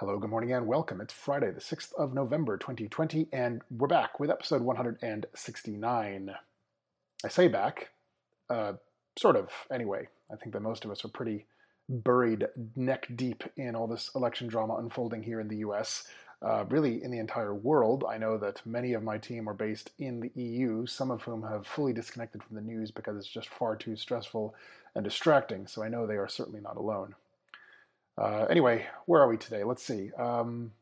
Hello, good morning, and welcome. It's Friday, the 6th of November, 2020, and we're back with episode 169. I say back, uh, sort of, anyway. I think that most of us are pretty buried neck deep in all this election drama unfolding here in the US, uh, really in the entire world. I know that many of my team are based in the EU, some of whom have fully disconnected from the news because it's just far too stressful and distracting, so I know they are certainly not alone. Uh, anyway, where are we today? Let's see. Um,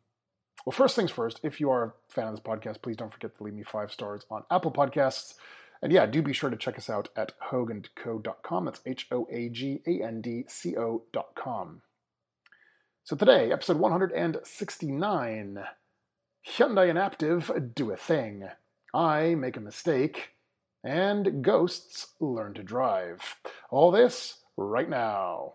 well, first things first, if you are a fan of this podcast, please don't forget to leave me five stars on Apple Podcasts. And yeah, do be sure to check us out at hoagandco.com. That's H O A G A N D C O.com. So today, episode 169 Hyundai and Aptiv do a thing. I make a mistake. And ghosts learn to drive. All this right now.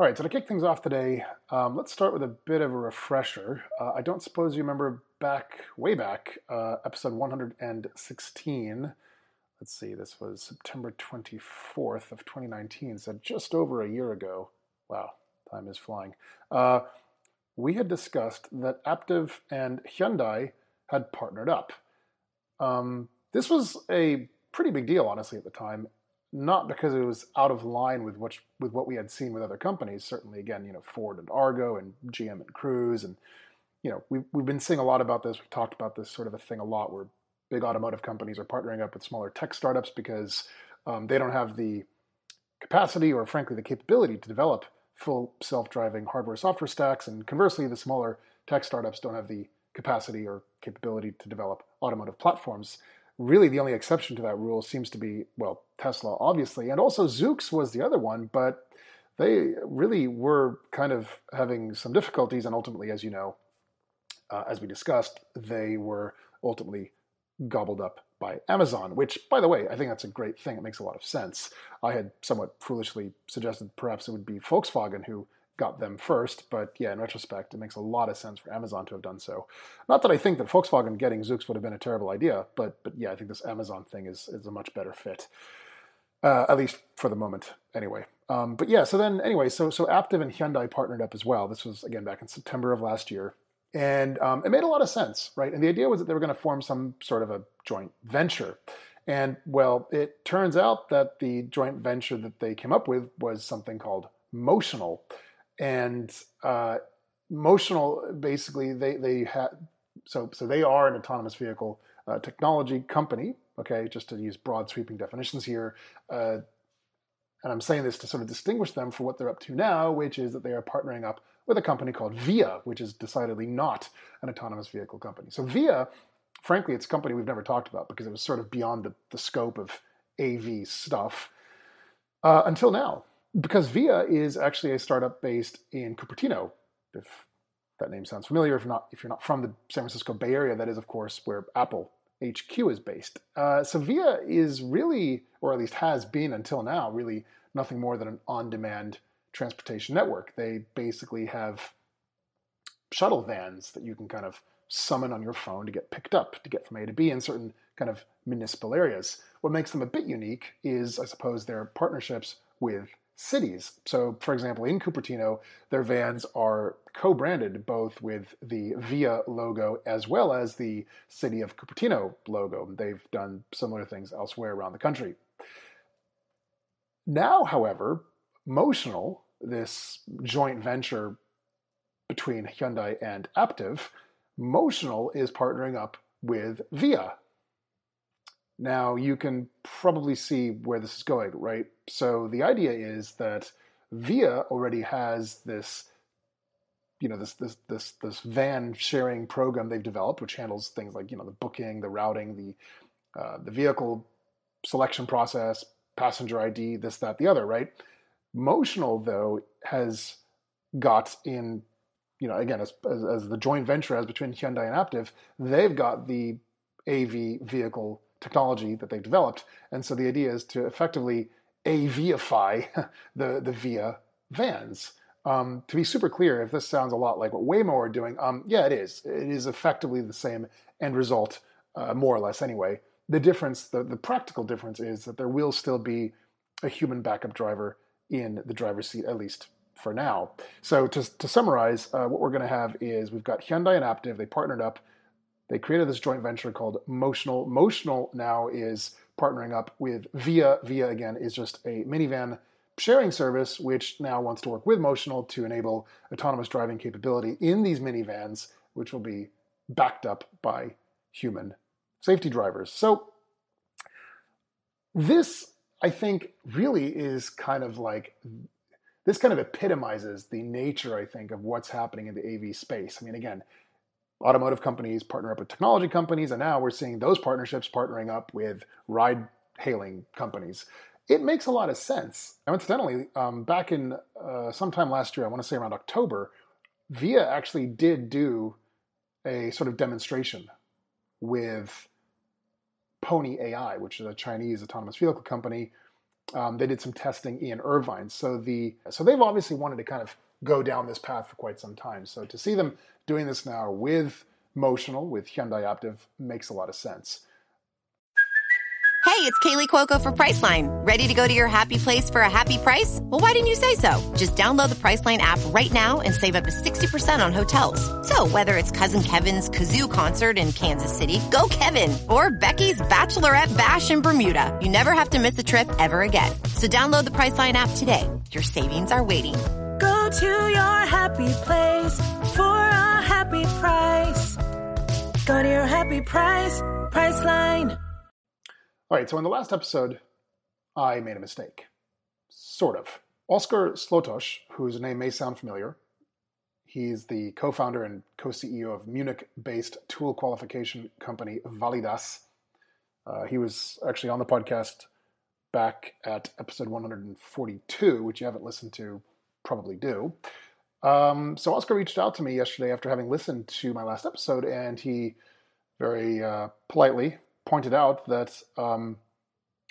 All right, so to kick things off today, um, let's start with a bit of a refresher. Uh, I don't suppose you remember back, way back, uh, episode 116. Let's see, this was September 24th of 2019, so just over a year ago. Wow, time is flying. Uh, we had discussed that Aptiv and Hyundai had partnered up. Um, this was a pretty big deal, honestly, at the time, not because it was out of line with what with what we had seen with other companies. Certainly, again, you know, Ford and Argo and GM and Cruise, and you know, we've we've been seeing a lot about this. We've talked about this sort of a thing a lot, where big automotive companies are partnering up with smaller tech startups because um, they don't have the capacity or, frankly, the capability to develop full self-driving hardware software stacks, and conversely, the smaller tech startups don't have the capacity or capability to develop automotive platforms really the only exception to that rule seems to be, well, Tesla, obviously. And also Zoox was the other one, but they really were kind of having some difficulties. And ultimately, as you know, uh, as we discussed, they were ultimately gobbled up by Amazon, which, by the way, I think that's a great thing. It makes a lot of sense. I had somewhat foolishly suggested perhaps it would be Volkswagen who got them first. But yeah, in retrospect, it makes a lot of sense for Amazon to have done so. Not that I think that Volkswagen getting Zoox would have been a terrible idea, but but yeah, I think this Amazon thing is is a much better fit, uh, at least for the moment, anyway. Um, but yeah, so then anyway, so so Aptiv and Hyundai partnered up as well. This was again back in September of last year, and um, it made a lot of sense, right? And the idea was that they were going to form some sort of a joint venture. And well, it turns out that the joint venture that they came up with was something called Motional and uh, Motional basically they they had so so they are an autonomous vehicle uh, technology company. Okay, just to use broad sweeping definitions here. Uh, and I'm saying this to sort of distinguish them for what they're up to now, which is that they are partnering up with a company called Via, which is decidedly not an autonomous vehicle company. So Via, frankly, it's a company we've never talked about because it was sort of beyond the, the scope of AV stuff uh, until now because Via is actually a startup based in Cupertino. If that name sounds familiar, if not, if you're not from the San Francisco Bay Area, that is, of course, where Apple HQ is based. Uh, so Via is really, or at least has been until now, really nothing more than an on-demand transportation network. They basically have shuttle vans that you can kind of summon on your phone to get picked up to get from A to B in certain kind of municipal areas. What makes them a bit unique is, I suppose, their partnerships with cities. So, for example, in Cupertino, their vans are co branded both with the VIA logo as well as the City of Cupertino logo. They've done similar things elsewhere around the country. Now, however, Motional, this joint venture between Hyundai and Aptiv, Motional is partnering up with VIA, now, you can probably see where this is going, right? So, the idea is that VIA already has this you know this this this this van sharing program they've developed, which handles things like you know the booking, the routing, the uh, the vehicle selection process, passenger ID, this, that, the other, right? Motional though has got in, you know, again as, as, as the joint venture as between Hyundai and Aptiv, they've got the AV vehicle technology that they've developed, and so the idea is to effectively AVify the the Via vans. Um, to be super clear, if this sounds a lot like what Waymo are doing, um, yeah, it is. It is effectively the same end result, uh, more or less, anyway. The difference, the, the practical difference, is that there will still be a human backup driver in the driver's seat, at least for now. So to, to summarize, uh, what we're going to have is we've got Hyundai and Aptiv. They partnered up. They created this joint venture called Motional. Motional now is partnering up with Via. Via again is just a minivan sharing service, which now wants to work with Motional to enable autonomous driving capability in these minivans, which will be backed up by human safety drivers. So, this, I think, really is kind of like this kind of epitomizes the nature, I think, of what's happening in the AV space. I mean, again, automotive companies partner up with technology companies, and now we're seeing those partnerships partnering up with ride hailing companies it makes a lot of sense. Now, incidentally, um, back in uh, sometime last year, I want to say around October, Via actually did do a sort of demonstration with Pony AI, which is a Chinese autonomous vehicle company. Um, they did some testing in Irvine, so the so they've obviously wanted to kind of go down this path for quite some time. So to see them doing this now with Motional, with Hyundai Aptiv, makes a lot of sense. Hey, it's Kaley Cuoco for Priceline. Ready to go to your happy place for a happy price? Well, why didn't you say so? Just download the Priceline app right now and save up to 60% on hotels. So, whether it's Cousin Kevin's Kazoo concert in Kansas City, go Kevin, or Becky's Bachelorette Bash in Bermuda, you never have to miss a trip ever again. So, download the Priceline app today. Your savings are waiting. Go to your happy place for a happy price. Go to your happy price, Priceline. All right, so in the last episode, I made a mistake. Sort of. Oscar Slotosch, whose name may sound familiar, he's the co founder and co CEO of Munich based tool qualification company Validas. Uh, he was actually on the podcast back at episode 142, which you haven't listened to, probably do. Um, so Oscar reached out to me yesterday after having listened to my last episode, and he very uh, politely pointed out that um,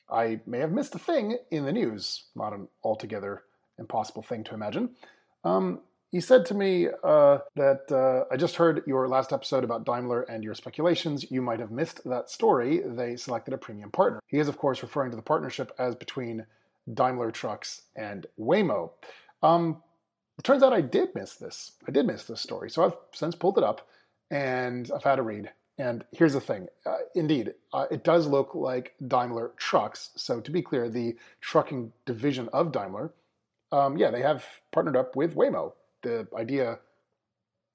I may have missed a thing in the news, not an altogether impossible thing to imagine. Um, he said to me uh, that uh, I just heard your last episode about Daimler and your speculations. You might have missed that story. They selected a premium partner. He is, of course, referring to the partnership as between Daimler Trucks and Waymo. Um, it turns out I did miss this. I did miss this story. So I've since pulled it up and I've had a read. And here's the thing uh, indeed, uh, it does look like Daimler trucks. So, to be clear, the trucking division of Daimler, um, yeah, they have partnered up with Waymo. The idea,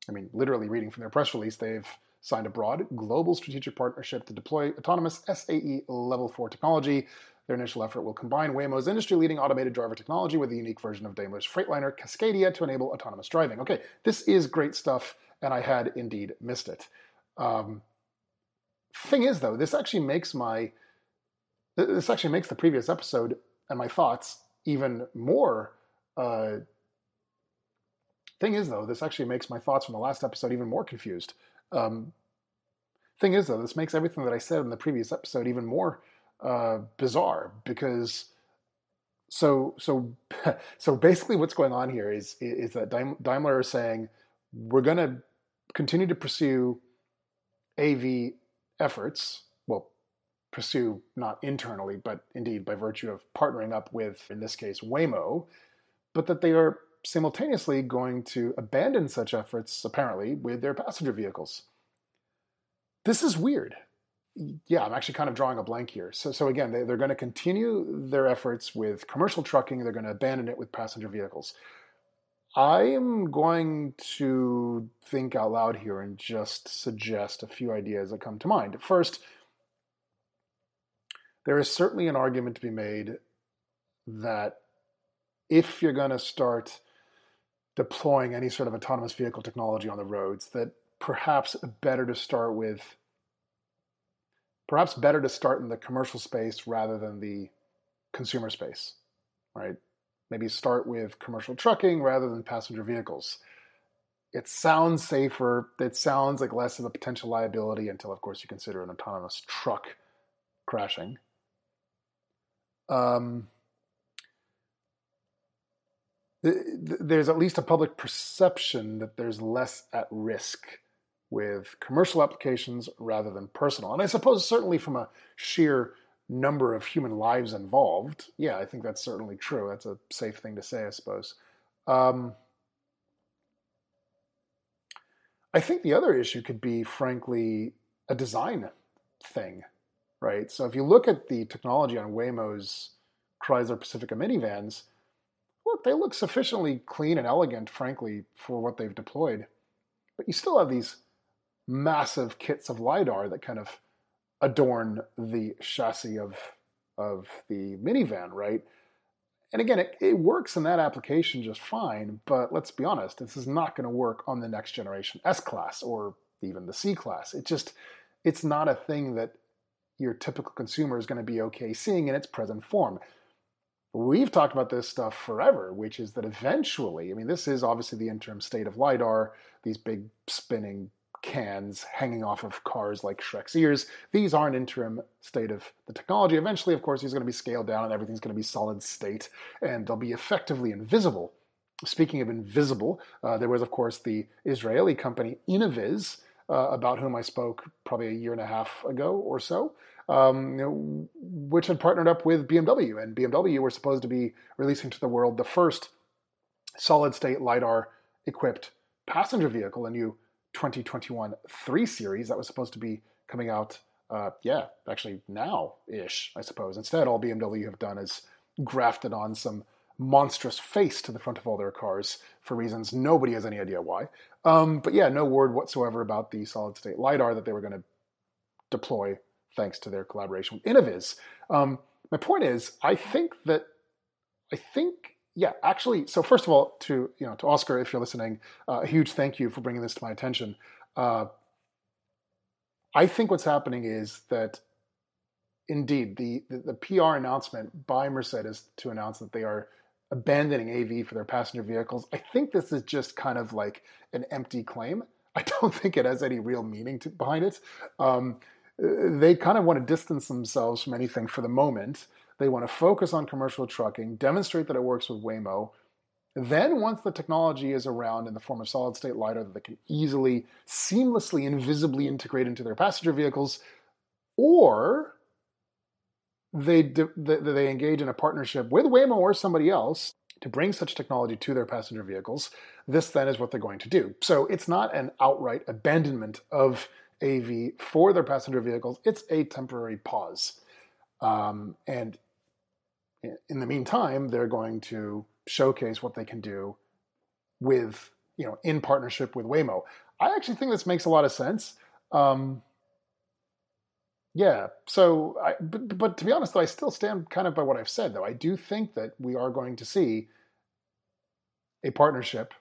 I mean, literally reading from their press release, they've signed a broad global strategic partnership to deploy autonomous SAE level 4 technology. Their initial effort will combine Waymo's industry leading automated driver technology with a unique version of Daimler's Freightliner Cascadia to enable autonomous driving. Okay, this is great stuff, and I had indeed missed it. Um, thing is, though, this actually makes my this actually makes the previous episode and my thoughts even more. Uh, thing is, though, this actually makes my thoughts from the last episode even more confused. Um, thing is, though, this makes everything that I said in the previous episode even more uh, bizarre because so so so basically what's going on here is is that Daimler is saying we're going to continue to pursue AV efforts, well, pursue not internally, but indeed by virtue of partnering up with, in this case, Waymo, but that they are simultaneously going to abandon such efforts, apparently, with their passenger vehicles. This is weird. Yeah, I'm actually kind of drawing a blank here. So, so again, they, they're going to continue their efforts with commercial trucking, they're going to abandon it with passenger vehicles. I am going to think out loud here and just suggest a few ideas that come to mind. First, there is certainly an argument to be made that if you're going to start deploying any sort of autonomous vehicle technology on the roads that perhaps better to start with perhaps better to start in the commercial space rather than the consumer space right? Maybe start with commercial trucking rather than passenger vehicles. It sounds safer it sounds like less of a potential liability until of course you consider an autonomous truck crashing. Um, there's at least a public perception that there's less at risk with commercial applications rather than personal. And I suppose, certainly from a sheer number of human lives involved, yeah, I think that's certainly true. That's a safe thing to say, I suppose. Um, I think the other issue could be, frankly, a design thing, right? So if you look at the technology on Waymo's Chrysler Pacifica minivans, look, they look sufficiently clean and elegant, frankly, for what they've deployed. But you still have these massive kits of LiDAR that kind of adorn the chassis of, of the minivan, right? And again, it, it works in that application just fine, but let's be honest, this is not going to work on the next generation S class or even the C class. It just, it's not a thing that your typical consumer is going to be okay seeing in its present form we've talked about this stuff forever, which is that eventually, I mean, this is obviously the interim state of LiDAR, these big spinning cans hanging off of cars like Shrek's ears. These are an interim state of the technology. Eventually, of course, these are going to be scaled down and everything's going to be solid state and they'll be effectively invisible. Speaking of invisible, uh, there was, of course, the Israeli company Innoviz, uh, about whom I spoke probably a year and a half ago or so um, you which had partnered up with BMW. And BMW were supposed to be releasing to the world the first solid state LiDAR equipped passenger vehicle, And new 2021 3 Series that was supposed to be coming out, uh, yeah, actually now ish, I suppose. Instead, all BMW have done is grafted on some monstrous face to the front of all their cars for reasons nobody has any idea why. Um, but yeah, no word whatsoever about the solid state LiDAR that they were going to deploy thanks to their collaboration with Innoviz. Um, my point is, I think that, I think, yeah, actually. So first of all, to you know, to Oscar, if you're listening, uh, a huge thank you for bringing this to my attention. Uh, I think what's happening is that, indeed, the, the the PR announcement by Mercedes to announce that they are abandoning AV for their passenger vehicles. I think this is just kind of like an empty claim. I don't think it has any real meaning to, behind it. Um, they kind of want to distance themselves from anything for the moment. They want to focus on commercial trucking, demonstrate that it works with Waymo. Then, once the technology is around in the form of solid state LiDAR that they can easily, seamlessly, invisibly integrate into their passenger vehicles, or they, they engage in a partnership with Waymo or somebody else to bring such technology to their passenger vehicles, this then is what they're going to do. So it's not an outright abandonment of AV for their passenger vehicles, it's a temporary pause. Um, and in the meantime, they're going to showcase what they can do with, you know, in partnership with Waymo. I actually think this makes a lot of sense. Um, yeah. So, I, but, but to be honest, though, I still stand kind of by what I've said, though. I do think that we are going to see a partnership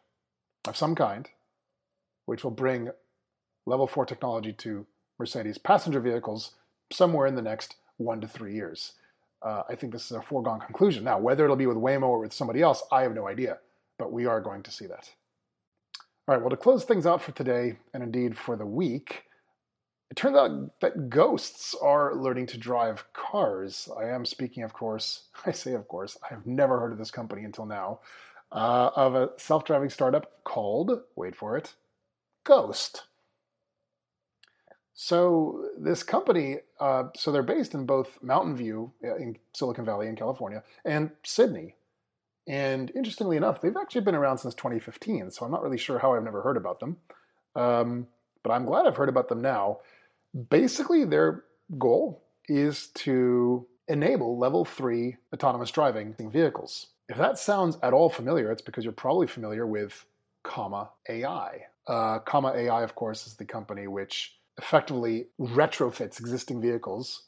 of some kind, which will bring level 4 technology to Mercedes passenger vehicles somewhere in the next one to three years. Uh, I think this is a foregone conclusion. Now, whether it'll be with Waymo or with somebody else, I have no idea, but we are going to see that. All right, well, to close things out for today, and indeed for the week, it turns out that ghosts are learning to drive cars. I am speaking, of course, I say, of course, I have never heard of this company until now, uh, of a self driving startup called, wait for it, Ghost. So this company, uh, so they're based in both Mountain View uh, in Silicon Valley in California and Sydney. And interestingly enough, they've actually been around since 2015. So I'm not really sure how I've never heard about them, um, but I'm glad I've heard about them now. Basically, their goal is to enable level three autonomous driving vehicles. If that sounds at all familiar, it's because you're probably familiar with Comma AI. Uh, Comma AI, of course, is the company which effectively retrofits existing vehicles,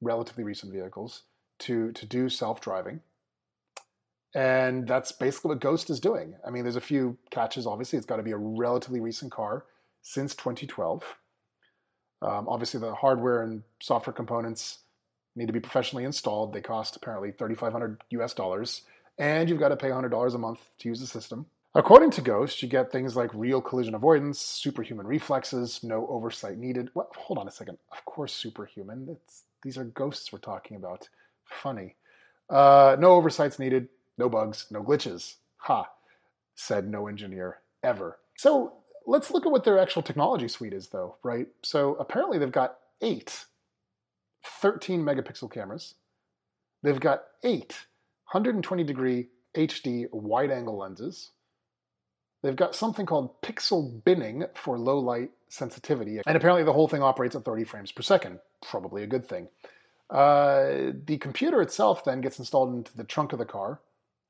relatively recent vehicles, to, to do self driving. And that's basically what Ghost is doing. I mean, there's a few catches, obviously. It's got to be a relatively recent car since 2012. Um, obviously, the hardware and software components need to be professionally installed. They cost apparently 3,500 US dollars, and you've got to pay $100 a month to use the system. According to Ghost, you get things like real collision avoidance, superhuman reflexes, no oversight needed. What? Hold on a second. Of course, superhuman. It's, these are ghosts we're talking about. Funny. Uh, no oversights needed, no bugs, no glitches. Ha, said no engineer ever. So let's look at what their actual technology suite is, though, right? So apparently they've got eight 13 megapixel cameras. They've got eight 120 degree HD wide angle lenses. They've got something called pixel binning for low light sensitivity. And apparently the whole thing operates at 30 frames per second. Probably a good thing. Uh, the computer itself then gets installed into the trunk of the car,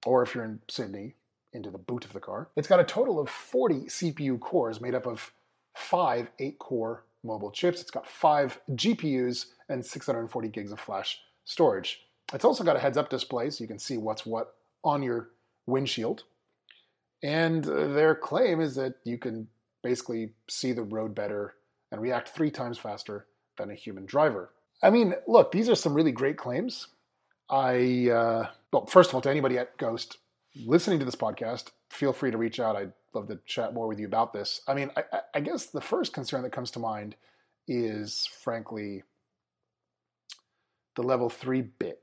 or if you're in Sydney, into the boot of the car. It's got a total of 40 CPU cores made up of five 8 core mobile chips. It's got five GPUs and 640 gigs of flash storage. It's also got a heads up display so you can see what's what on your windshield. And their claim is that you can basically see the road better and react three times faster than a human driver. I mean, look, these are some really great claims. I, uh, well, first of all, to anybody at Ghost listening to this podcast, feel free to reach out. I'd love to chat more with you about this. I mean, I, I guess the first concern that comes to mind is, frankly, the level three bit.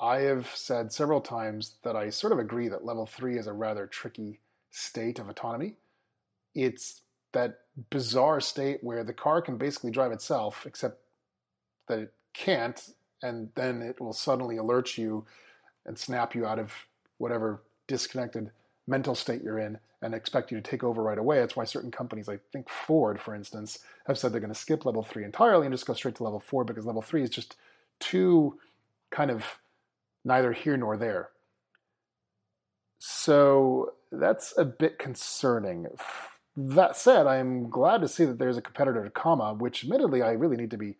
I have said several times that I sort of agree that level three is a rather tricky state of autonomy. It's that bizarre state where the car can basically drive itself, except that it can't, and then it will suddenly alert you and snap you out of whatever disconnected mental state you're in and expect you to take over right away. That's why certain companies, I think Ford, for instance, have said they're going to skip level three entirely and just go straight to level four because level three is just too kind of neither here nor there. So that's a bit concerning. That said, I'm glad to see that there's a competitor to Comma, which admittedly I really need to be.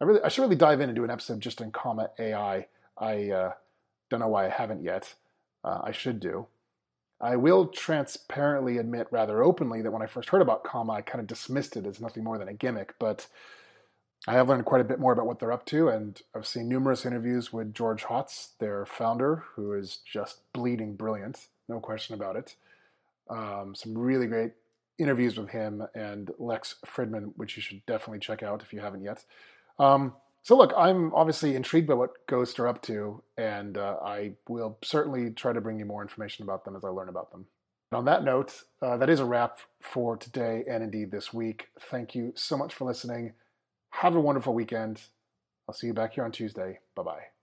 I really I should really dive in and do an episode just on Comma AI. I uh, don't know why I haven't yet. Uh, I should do. I will transparently admit rather openly that when I first heard about Comma, I kind of dismissed it as nothing more than a gimmick, but I have learned quite a bit more about what they're up to, and I've seen numerous interviews with George Hotz, their founder, who is just bleeding brilliant, no question about it. Um, some really great interviews with him and Lex Fridman, which you should definitely check out if you haven't yet. Um, so look, I'm obviously intrigued by what Ghost are up to, and uh, I will certainly try to bring you more information about them as I learn about them. And on that note, uh, that is a wrap for today and indeed this week. Thank you so much for listening. Have a wonderful weekend. I'll see you back here on Tuesday. Bye bye.